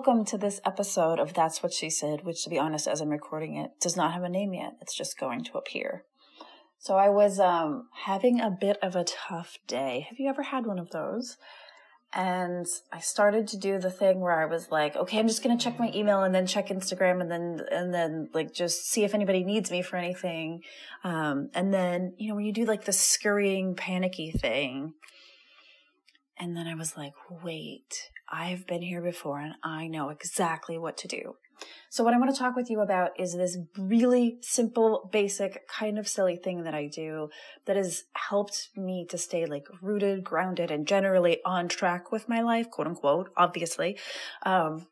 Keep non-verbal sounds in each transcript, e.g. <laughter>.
Welcome to this episode of That's What She Said, which, to be honest, as I'm recording it, does not have a name yet. It's just going to appear. So I was um, having a bit of a tough day. Have you ever had one of those? And I started to do the thing where I was like, okay, I'm just going to check my email and then check Instagram and then, and then like just see if anybody needs me for anything. Um, and then, you know, when you do like the scurrying, panicky thing, and then I was like, wait, I've been here before and I know exactly what to do. So what I want to talk with you about is this really simple, basic, kind of silly thing that I do that has helped me to stay like rooted, grounded, and generally on track with my life, quote unquote, obviously, um,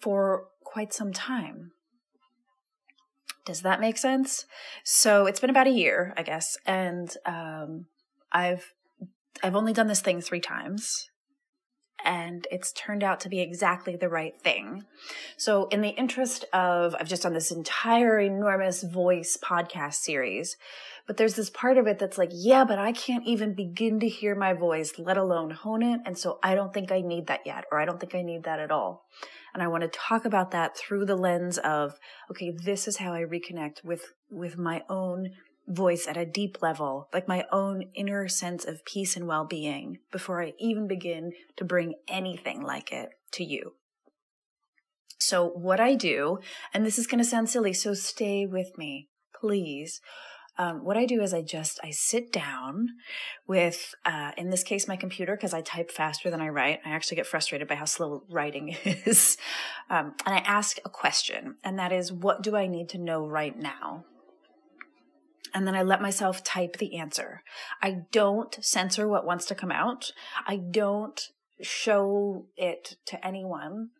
for quite some time. Does that make sense? So it's been about a year, I guess, and um, I've I've only done this thing three times and it's turned out to be exactly the right thing. So, in the interest of, I've just done this entire enormous voice podcast series, but there's this part of it that's like, yeah, but I can't even begin to hear my voice, let alone hone it. And so I don't think I need that yet, or I don't think I need that at all. And I want to talk about that through the lens of, okay, this is how I reconnect with, with my own voice at a deep level, like my own inner sense of peace and well being, before I even begin to bring anything like it to you. So, what I do, and this is going to sound silly, so stay with me, please. Um, what I do is I just I sit down with, uh, in this case, my computer because I type faster than I write. I actually get frustrated by how slow writing <laughs> is, um, and I ask a question, and that is, what do I need to know right now? And then I let myself type the answer. I don't censor what wants to come out. I don't show it to anyone,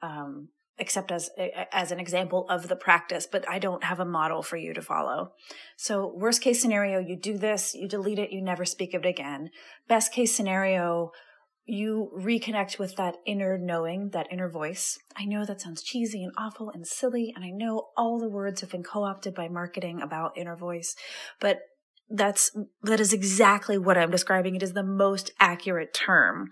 um, except as as an example of the practice. But I don't have a model for you to follow. So worst case scenario, you do this, you delete it, you never speak of it again. Best case scenario, you reconnect with that inner knowing, that inner voice. I know that sounds cheesy and awful and silly, and I know all the words have been co-opted by marketing about inner voice, but that's that is exactly what I'm describing. It is the most accurate term.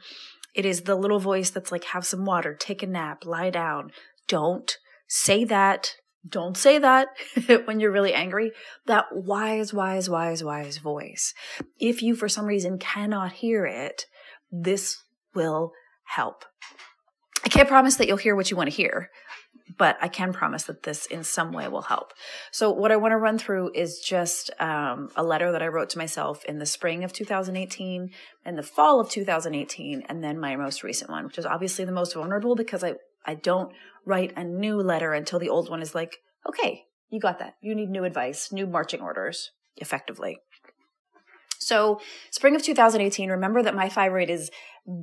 It is the little voice that's like, have some water, take a nap, lie down. Don't say that. Don't say that <laughs> when you're really angry. That wise, wise, wise, wise voice. If you for some reason cannot hear it, this will help. I can't promise that you'll hear what you want to hear, but I can promise that this in some way will help. So, what I want to run through is just um, a letter that I wrote to myself in the spring of 2018 and the fall of 2018, and then my most recent one, which is obviously the most vulnerable because I I don't write a new letter until the old one is like, okay, you got that. You need new advice, new marching orders, effectively. So, spring of 2018, remember that my thyroid is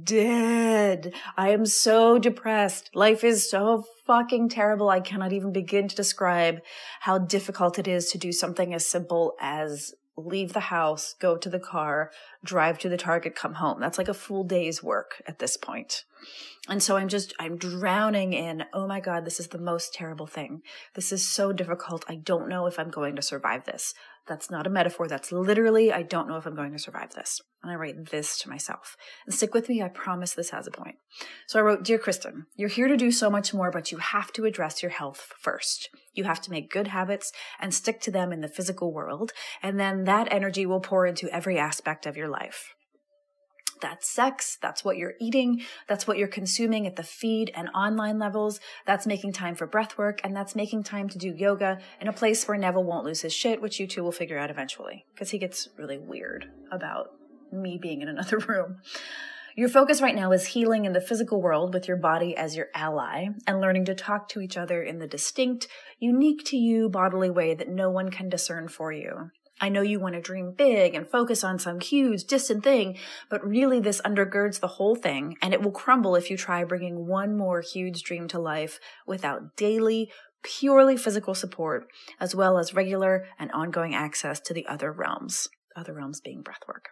dead. I am so depressed. Life is so fucking terrible. I cannot even begin to describe how difficult it is to do something as simple as leave the house, go to the car, drive to the Target, come home. That's like a full day's work at this point. And so I'm just, I'm drowning in, oh my God, this is the most terrible thing. This is so difficult. I don't know if I'm going to survive this. That's not a metaphor. That's literally, I don't know if I'm going to survive this. And I write this to myself. And stick with me. I promise this has a point. So I wrote, Dear Kristen, you're here to do so much more, but you have to address your health first. You have to make good habits and stick to them in the physical world. And then that energy will pour into every aspect of your life. That's sex. That's what you're eating. That's what you're consuming at the feed and online levels. That's making time for breath work. And that's making time to do yoga in a place where Neville won't lose his shit, which you two will figure out eventually because he gets really weird about me being in <laughs> another room. Your focus right now is healing in the physical world with your body as your ally and learning to talk to each other in the distinct, unique to you bodily way that no one can discern for you. I know you want to dream big and focus on some huge, distant thing, but really this undergirds the whole thing, and it will crumble if you try bringing one more huge dream to life without daily, purely physical support, as well as regular and ongoing access to the other realms, other realms being breathwork.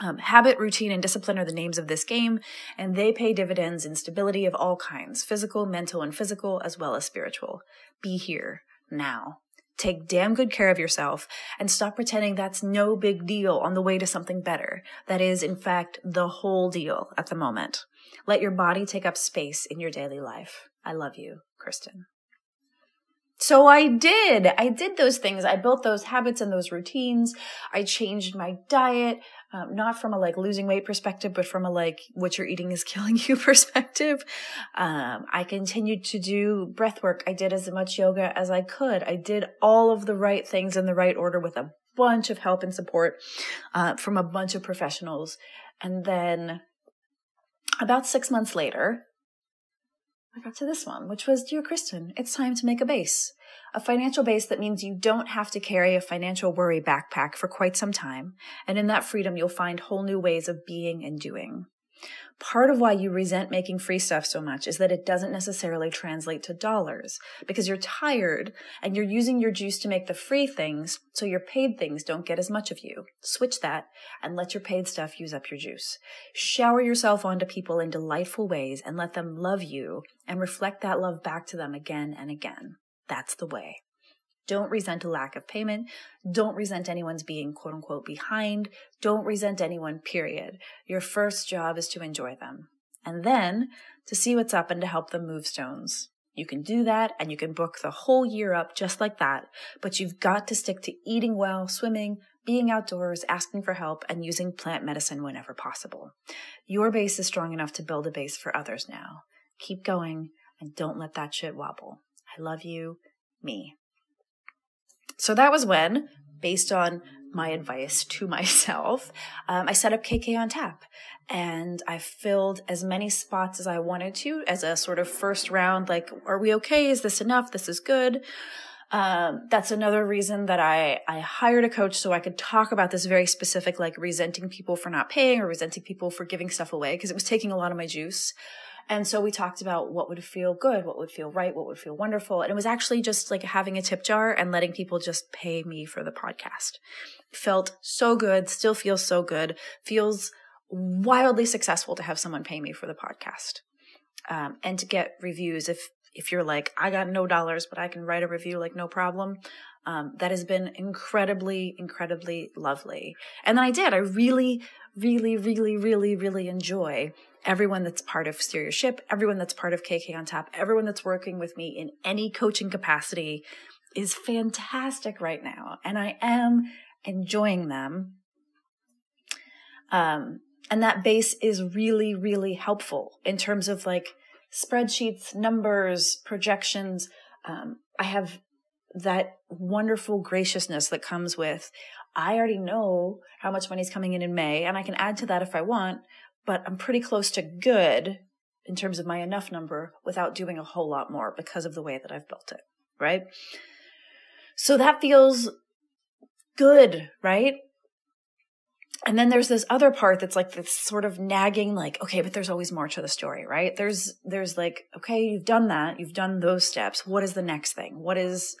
Um, habit, routine, and discipline are the names of this game, and they pay dividends in stability of all kinds physical, mental, and physical, as well as spiritual. Be here, now. Take damn good care of yourself and stop pretending that's no big deal on the way to something better. That is, in fact, the whole deal at the moment. Let your body take up space in your daily life. I love you, Kristen. So I did. I did those things. I built those habits and those routines. I changed my diet, um, not from a like losing weight perspective, but from a like what you're eating is <laughs> killing you perspective. Um, I continued to do breath work. I did as much yoga as I could. I did all of the right things in the right order with a bunch of help and support uh, from a bunch of professionals. And then about six months later, I got to this one, which was Dear Kristen, it's time to make a base. A financial base that means you don't have to carry a financial worry backpack for quite some time. And in that freedom, you'll find whole new ways of being and doing. Part of why you resent making free stuff so much is that it doesn't necessarily translate to dollars because you're tired and you're using your juice to make the free things so your paid things don't get as much of you. Switch that and let your paid stuff use up your juice. Shower yourself onto people in delightful ways and let them love you and reflect that love back to them again and again. That's the way. Don't resent a lack of payment. Don't resent anyone's being quote unquote behind. Don't resent anyone, period. Your first job is to enjoy them. And then to see what's up and to help them move stones. You can do that and you can book the whole year up just like that, but you've got to stick to eating well, swimming, being outdoors, asking for help, and using plant medicine whenever possible. Your base is strong enough to build a base for others now. Keep going and don't let that shit wobble. I love you, me. So that was when, based on my advice to <laughs> myself, um, I set up KK on tap and I filled as many spots as I wanted to as a sort of first round, like, are we okay? Is this enough? This is good. Um, that's another reason that I, I hired a coach so I could talk about this very specific, like resenting people for not paying or resenting people for giving stuff away because it was taking a lot of my juice. And so we talked about what would feel good, what would feel right, what would feel wonderful. And it was actually just like having a tip jar and letting people just pay me for the podcast. Felt so good, still feels so good, feels wildly successful to have someone pay me for the podcast. Um, and to get reviews if if you're like i got no dollars but i can write a review like no problem um, that has been incredibly incredibly lovely and then i did i really really really really really enjoy everyone that's part of Steer Your Ship, everyone that's part of KK on Tap, everyone that's working with me in any coaching capacity is fantastic right now. And I am enjoying them. Um, and that base is really, really helpful in terms of like spreadsheets, numbers, projections. Um, I have that wonderful graciousness that comes with I already know how much money is coming in in May, and I can add to that if I want, but I'm pretty close to good in terms of my enough number without doing a whole lot more because of the way that I've built it, right? So that feels good, right? And then there's this other part that's like this sort of nagging, like, okay, but there's always more to the story, right? There's, there's like, okay, you've done that. You've done those steps. What is the next thing? What is,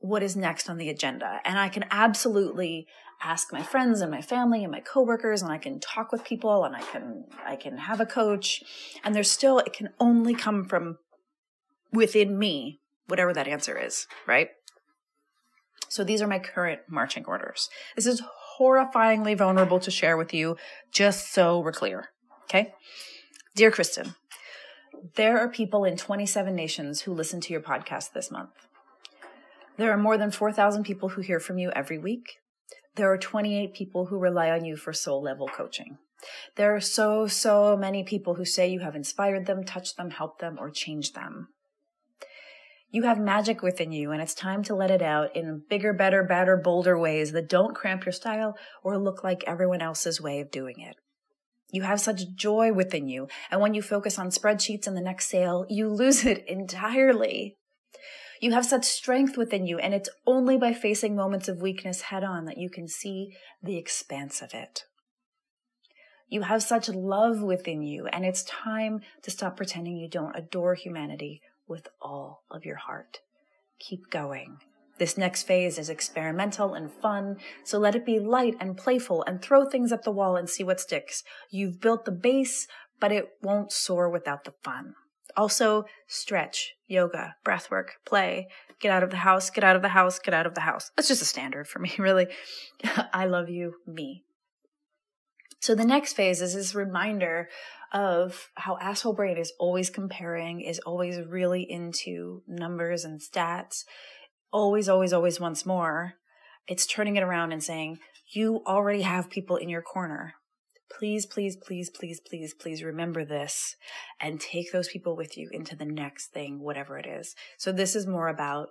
what is next on the agenda? And I can absolutely ask my friends and my family and my coworkers and I can talk with people and I can I can have a coach and there's still it can only come from within me whatever that answer is, right? So these are my current marching orders. This is horrifyingly vulnerable to share with you just so we're clear. Okay? Dear Kristen, there are people in 27 nations who listen to your podcast this month. There are more than 4,000 people who hear from you every week. There are 28 people who rely on you for soul level coaching. There are so, so many people who say you have inspired them, touched them, helped them, or changed them. You have magic within you, and it's time to let it out in bigger, better, badder, bolder ways that don't cramp your style or look like everyone else's way of doing it. You have such joy within you, and when you focus on spreadsheets and the next sale, you <laughs> lose it entirely. You have such strength within you, and it's only by facing moments of weakness head on that you can see the expanse of it. You have such love within you, and it's time to stop pretending you don't adore humanity with all of your heart. Keep going. This next phase is experimental and fun, so let it be light and playful and throw things at the wall and see what sticks. You've built the base, but it won't soar without the fun. Also, stretch, yoga, breathwork, play, get out of the house, get out of the house, get out of the house. That's just a standard for me, <laughs> really. I love you, me. So the next phase is this reminder of how asshole brain is always comparing, is always really into numbers and stats, always, always, always wants more. It's turning it around and saying, you already have people in your corner please, please, please, please, please, please remember this and take those people with you into the next thing, whatever it is. So this is more about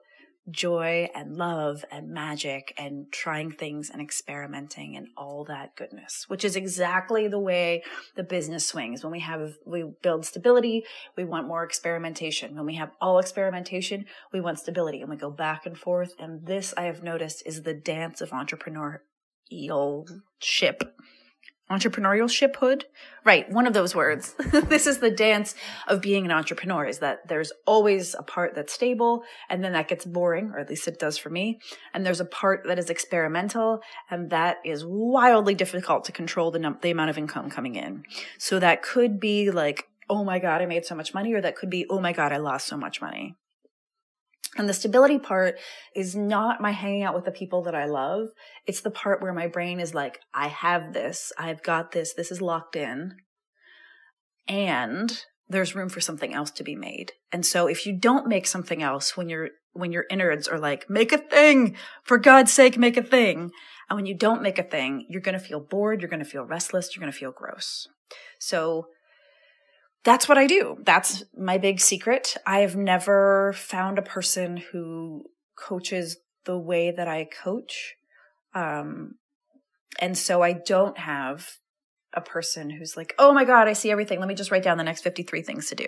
joy and love and magic and trying things and experimenting and all that goodness, which is exactly the way the business swings. When we have, we build stability, we want more experimentation. When we have all experimentation, we want stability and we go back and forth. And this I have noticed is the dance of entrepreneurial ship entrepreneurship hood right one of those words. <laughs> This is the dance of being an entrepreneur is that there's always a part that's stable and then that gets boring or at least it does for me and there's a part that is experimental and that is wildly difficult to control the, num- the amount of income coming in. So that could be like oh my god i made so much money or that could be oh my god i lost so much money and the stability part is not my hanging out with the people that I love. It's the part where my brain is like, I have this, I've got this, this is locked in. And there's room for something else to be made. And so if you don't make something else when you're, when your innards are like, make a thing, for God's sake, make a thing. And when you don't make a thing, you're going to feel bored, you're going to feel restless, you're going to feel gross. So that's what I do. That's my big secret. I have never found a person who coaches the way that I coach. Um, and so I don't have a person who's like, oh my God, I see everything. Let me just write down the next 53 things to do.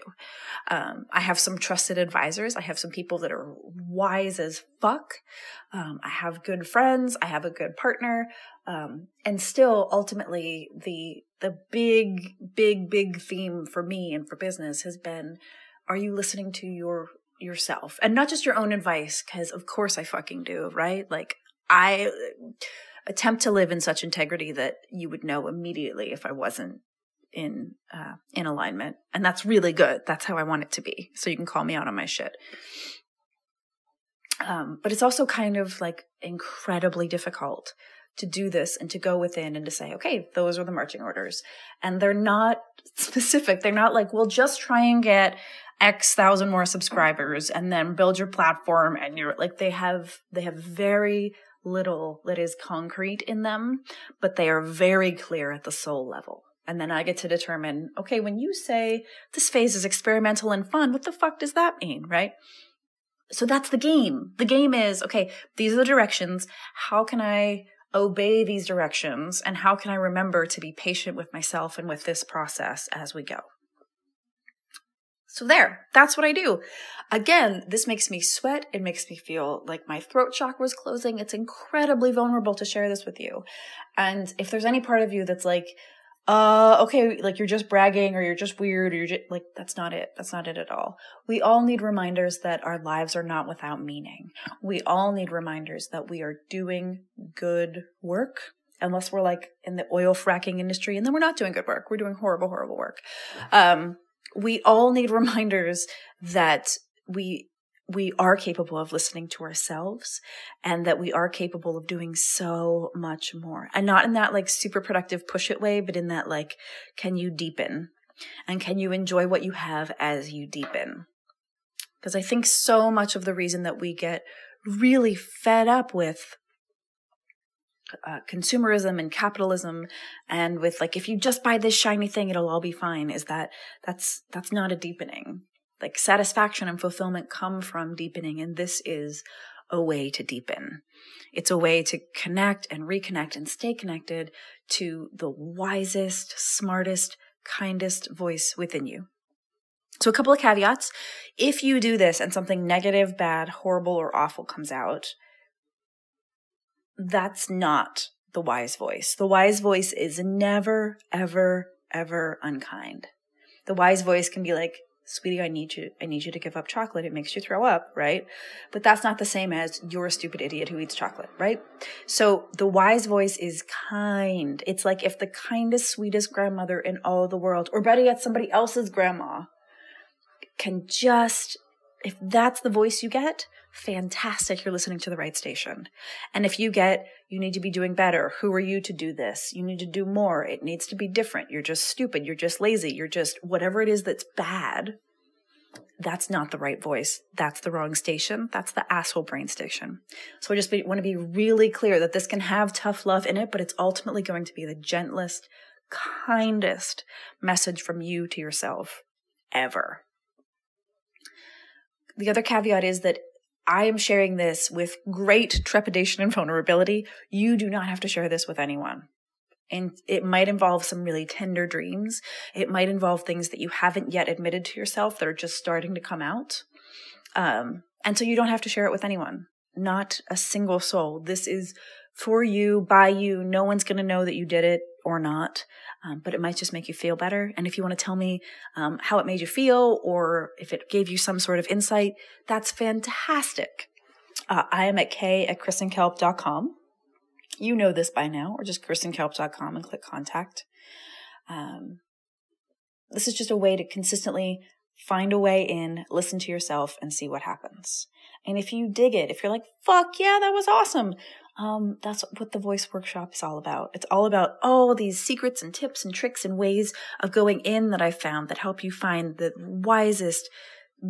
Um, I have some trusted advisors. I have some people that are wise as fuck. Um, I have good friends. I have a good partner. Um, and still ultimately the, the big, big, big theme for me and for business has been, are you listening to your, yourself and not just your own advice? Cause of course I fucking do, right? Like I, attempt to live in such integrity that you would know immediately if I wasn't in uh, in alignment, and that's really good. That's how I want it to be. So you can call me out on my shit. Um, but it's also kind of like incredibly difficult to do this and to go within and to say, okay, those are the marching orders. And they're not <laughs> specific. They're not like, well, just try and get X thousand more subscribers and then build your platform. And you're like, they have, they have very little that is concrete in them, but they are very clear at the soul level. And then I get to determine, okay, when you say this phase is experimental and fun, what the fuck does that mean, right? So that's the game. The game is, okay, these are the directions. How can I obey these directions? And how can I remember to be patient with myself and with this process as we go? So there, that's what I do. Again, this makes me sweat. It makes me feel like my throat chakra is closing. It's incredibly vulnerable to share this with you. And if there's any part of you that's like, uh, okay, like you're just bragging or you're just weird or you're just like, that's not it. That's not it at all. We all need reminders that our lives are not without meaning. We all need reminders that we are doing good work unless we're like in the oil fracking industry and then we're not doing good work. We're doing horrible, horrible work. Um, we all need <laughs> reminders that we we are capable of listening to ourselves and that we are capable of doing so much more. And not in that like super productive push it way, but in that like, can you deepen? And can you enjoy what you have as you deepen? Because I think so much of the reason that we get really fed up with uh, consumerism and capitalism. And with like if you just buy this shiny thing it'll all be fine. Is that that's that's not a deepening. Like satisfaction and fulfillment come from deepening and this is a way to deepen. It's a way to connect and reconnect and stay connected to the wisest smartest kindest voice within you. So a couple of caveats. If you do this and something negative bad horrible or awful comes out that's not the wise voice. The wise voice is never, ever, ever unkind. The wise voice can be like, sweetie, I need you, I need you to give up chocolate. It makes you throw up, right? But that's not the same as you're a stupid idiot who eats chocolate, right? So the wise voice is kind. It's like if the kindest, sweetest grandmother in all the world, or better yet, somebody else's grandma can just, if that's the voice you get, fantastic. You're listening to the right station. And if you get, you need to be doing better. Who are you to do this? You need to do more. It needs to be different. You're just stupid. You're just lazy. You're just whatever it is that's bad. That's not the right voice. That's the wrong station. That's the asshole brain station. So I just want to be really clear that this can have tough love in it, but it's ultimately going to be the gentlest, kindest message from you to yourself ever. The other caveat is that I am sharing this with great trepidation and vulnerability. You do not have to share this with anyone. And it might involve some really tender dreams. It might involve things that you haven't yet admitted to yourself that are just starting to come out. Um, and so you don't have to share it with anyone, not a single soul. This is for you, by you. No one's going to know that you did it or not um, but it might just make you feel better. And if you want to tell me um, how it made you feel or if it gave you some sort of insight, that's fantastic. Uh, I am at k at kristenkalp.com. You know this by now, or just kristenkalp.com and click contact. Um, this is just a way to consistently find a way in, listen to yourself, and see what happens. And if you dig it, if you're like, fuck yeah, that was awesome, um, that's what the voice workshop is all about. It's all about all these secrets and tips and tricks and ways of going in that I found that help you find the wisest,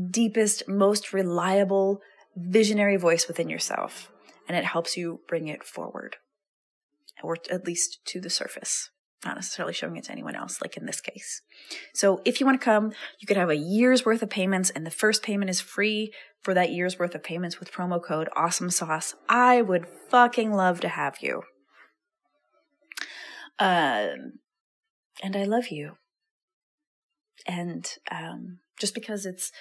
deepest, most reliable, visionary voice within yourself. And it helps you bring it forward, or at least to the surface not necessarily showing it to anyone else, like in this case. So if you want to come, you could have a year's worth of payments, and the first payment is free for that year's worth of payments with promo code Awesome Sauce. I would fucking love to have you. Um, and I love you. And um, just because it's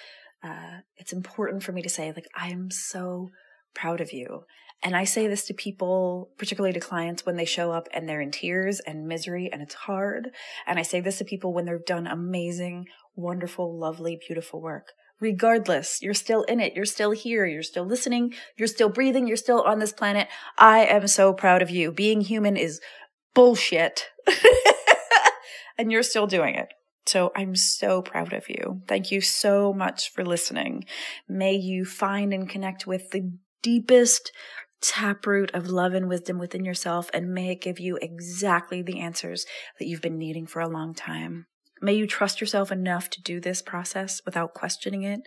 uh, it's important for me to say, like, I am so proud of you. And I say this to people, particularly to clients when they show up and they're in tears and misery and it's hard. And I say this to people when they've done amazing, wonderful, lovely, beautiful work. Regardless, you're still in it. You're still here. You're still listening. You're still breathing. You're still on this planet. I am so proud of you. Being human is bullshit. <laughs> and you're still doing it. So I'm so proud of you. Thank you so much for listening. May you find and connect with the deepest taproot of love and wisdom within yourself, and may it give you exactly the answers that you've been needing for a long time. May you trust yourself enough to do this process without questioning it.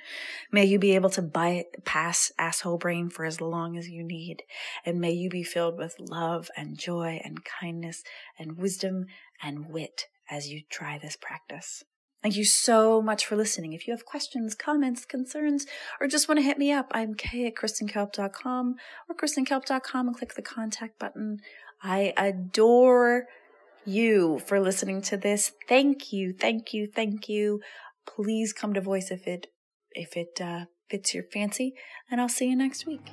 May you be able to bypass asshole brain for as long as you need. And may you be filled with love and joy and kindness and wisdom and wit as you try this practice. Thank you so much for listening. If you have questions, comments, concerns, or just want to hit me up, I'm Kay at kristenkalp.com or kristenkalp.com and click the contact button. I adore you for listening to this. Thank you, thank you, thank you. please come to voice if it if it uh, fits your fancy, and I'll see you next week.